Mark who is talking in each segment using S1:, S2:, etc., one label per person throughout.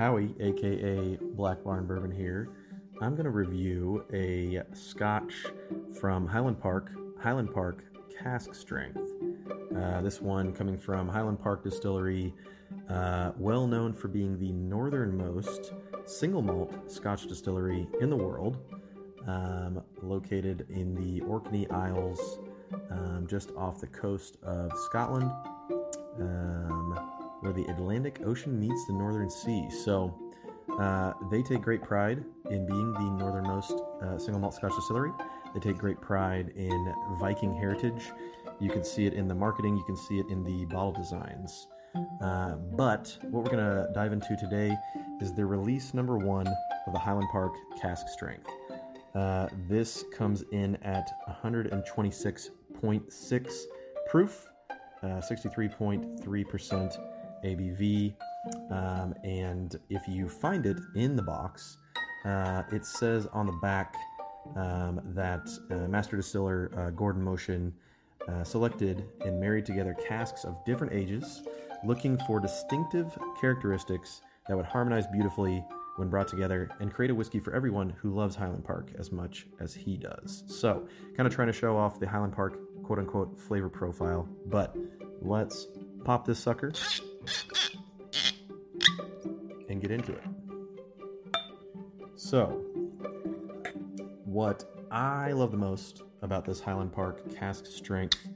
S1: Howie, aka Black Barn Bourbon here. I'm going to review a scotch from Highland Park, Highland Park Cask Strength. Uh, this one coming from Highland Park Distillery, uh, well known for being the northernmost single malt scotch distillery in the world, um, located in the Orkney Isles, um, just off the coast of Scotland. Um, where the Atlantic Ocean meets the Northern Sea. So uh, they take great pride in being the northernmost uh, single malt Scotch distillery. They take great pride in Viking heritage. You can see it in the marketing, you can see it in the bottle designs. Uh, but what we're going to dive into today is the release number one of the Highland Park cask strength. Uh, this comes in at 126.6 proof, 63.3% uh, ABV. Um, and if you find it in the box, uh, it says on the back um, that uh, Master Distiller uh, Gordon Motion uh, selected and married together casks of different ages, looking for distinctive characteristics that would harmonize beautifully when brought together and create a whiskey for everyone who loves Highland Park as much as he does. So, kind of trying to show off the Highland Park quote unquote flavor profile, but let's pop this sucker and get into it. So, what I love the most about this Highland Park cask strength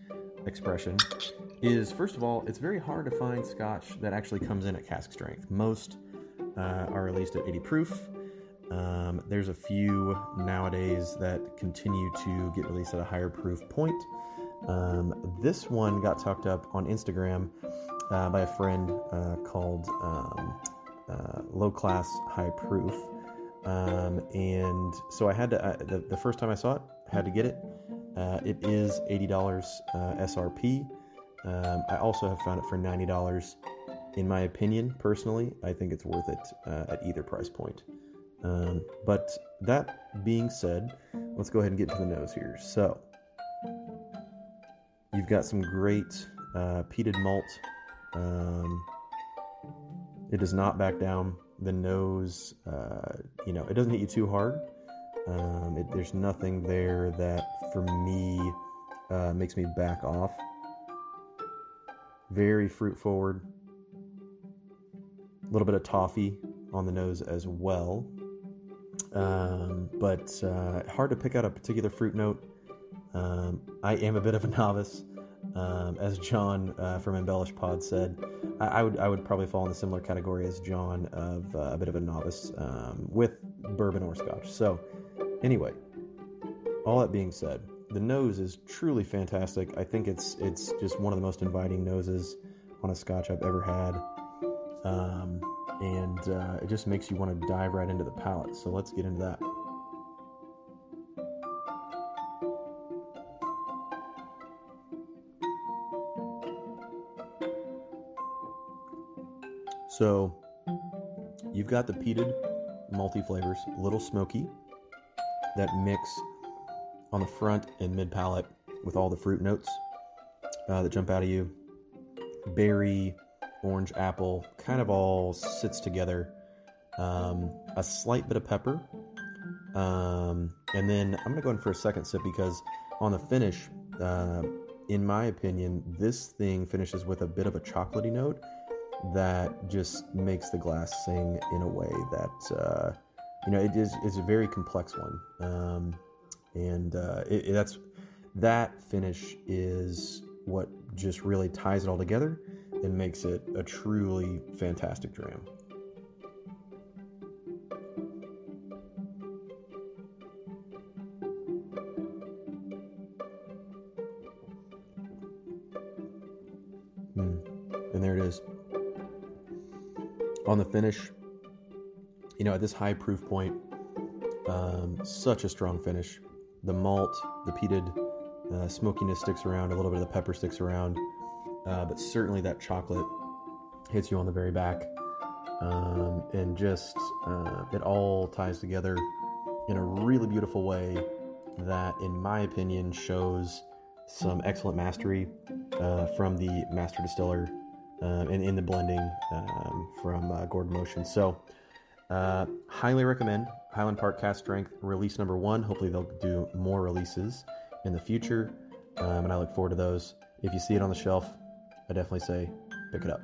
S1: expression is first of all, it's very hard to find scotch that actually comes in at cask strength. Most uh, are released at 80 proof. Um, there's a few nowadays that continue to get released at a higher proof point. Um, this one got tucked up on Instagram uh, by a friend uh, called um, uh, Low Class High Proof. Um, and so I had to, uh, the, the, first time I saw it, had to get it. Uh, it is $80 uh, SRP. Um, I also have found it for $90. In my opinion, personally, I think it's worth it at either price point. Um, but that being said, let's go ahead and get to the nose here. So, you've got some great uh, peated malt um, it does not back down. The nose, uh, you know, it doesn't hit you too hard. Um, it, there's nothing there that, for me, uh, makes me back off. Very fruit forward. A little bit of toffee on the nose as well. Um, but uh, hard to pick out a particular fruit note. Um, I am a bit of a novice. Um, as John uh, from Embellish Pod said, I, I, would I would probably fall in the similar category as John of uh, a bit of a novice um, with bourbon or scotch. So, anyway, all that being said, the nose is truly fantastic. I think it's it's just one of the most inviting noses on a scotch I've ever had, um, and uh, it just makes you want to dive right into the palate. So let's get into that. So you've got the peated multi flavors, little smoky, that mix on the front and mid palate with all the fruit notes uh, that jump out of you. Berry, orange, apple, kind of all sits together. Um, a slight bit of pepper. Um, and then I'm going to go in for a second sip because on the finish, uh, in my opinion, this thing finishes with a bit of a chocolatey note that just makes the glass sing in a way that uh, you know it is is a very complex one, um, and uh, it, that's that finish is what just really ties it all together and makes it a truly fantastic dram. Mm. And there it is on the finish, you know, at this high proof point, um, such a strong finish. The malt, the peated uh, smokiness sticks around, a little bit of the pepper sticks around, uh, but certainly that chocolate hits you on the very back. Um, and just uh, it all ties together in a really beautiful way that, in my opinion, shows some excellent mastery uh, from the master distiller um, and in the blending um, from uh, Gordon Motion. So, uh, highly recommend Highland Park Cask Strength release number one. Hopefully, they'll do more releases in the future, um, and I look forward to those. If you see it on the shelf, I definitely say pick it up.